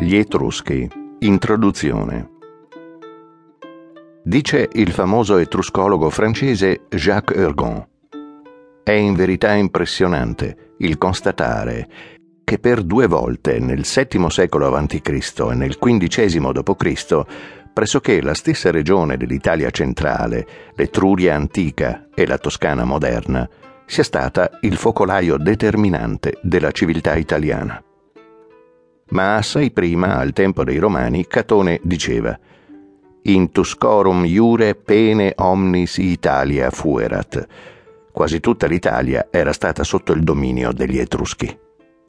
Gli Etruschi. Introduzione. Dice il famoso etruscologo francese Jacques Ergon. È in verità impressionante il constatare che per due volte nel VII secolo a.C. e nel XV d.C., pressoché la stessa regione dell'Italia centrale, l'Etruria antica e la Toscana moderna, sia stata il focolaio determinante della civiltà italiana. Ma assai prima, al tempo dei Romani, Catone diceva In Tuscorum iure pene omnis Italia fuerat. Quasi tutta l'Italia era stata sotto il dominio degli Etruschi.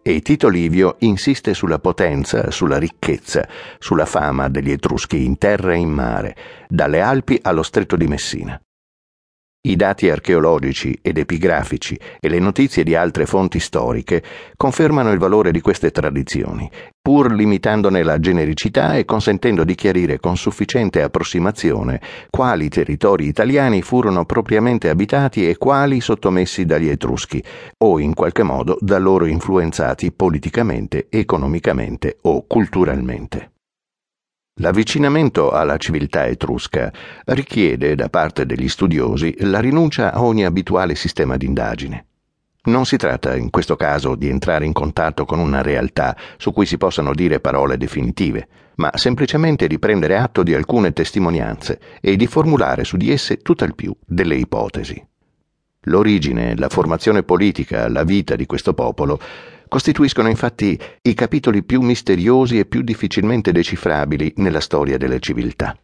E Tito Livio insiste sulla potenza, sulla ricchezza, sulla fama degli Etruschi in terra e in mare, dalle Alpi allo stretto di Messina. I dati archeologici ed epigrafici e le notizie di altre fonti storiche confermano il valore di queste tradizioni, pur limitandone la genericità e consentendo di chiarire con sufficiente approssimazione quali territori italiani furono propriamente abitati e quali sottomessi dagli Etruschi, o in qualche modo da loro influenzati politicamente, economicamente o culturalmente. L'avvicinamento alla civiltà etrusca richiede da parte degli studiosi la rinuncia a ogni abituale sistema di indagine. Non si tratta in questo caso di entrare in contatto con una realtà su cui si possano dire parole definitive, ma semplicemente di prendere atto di alcune testimonianze e di formulare su di esse tutt'al più delle ipotesi. L'origine, la formazione politica, la vita di questo popolo costituiscono infatti i capitoli più misteriosi e più difficilmente decifrabili nella storia delle civiltà.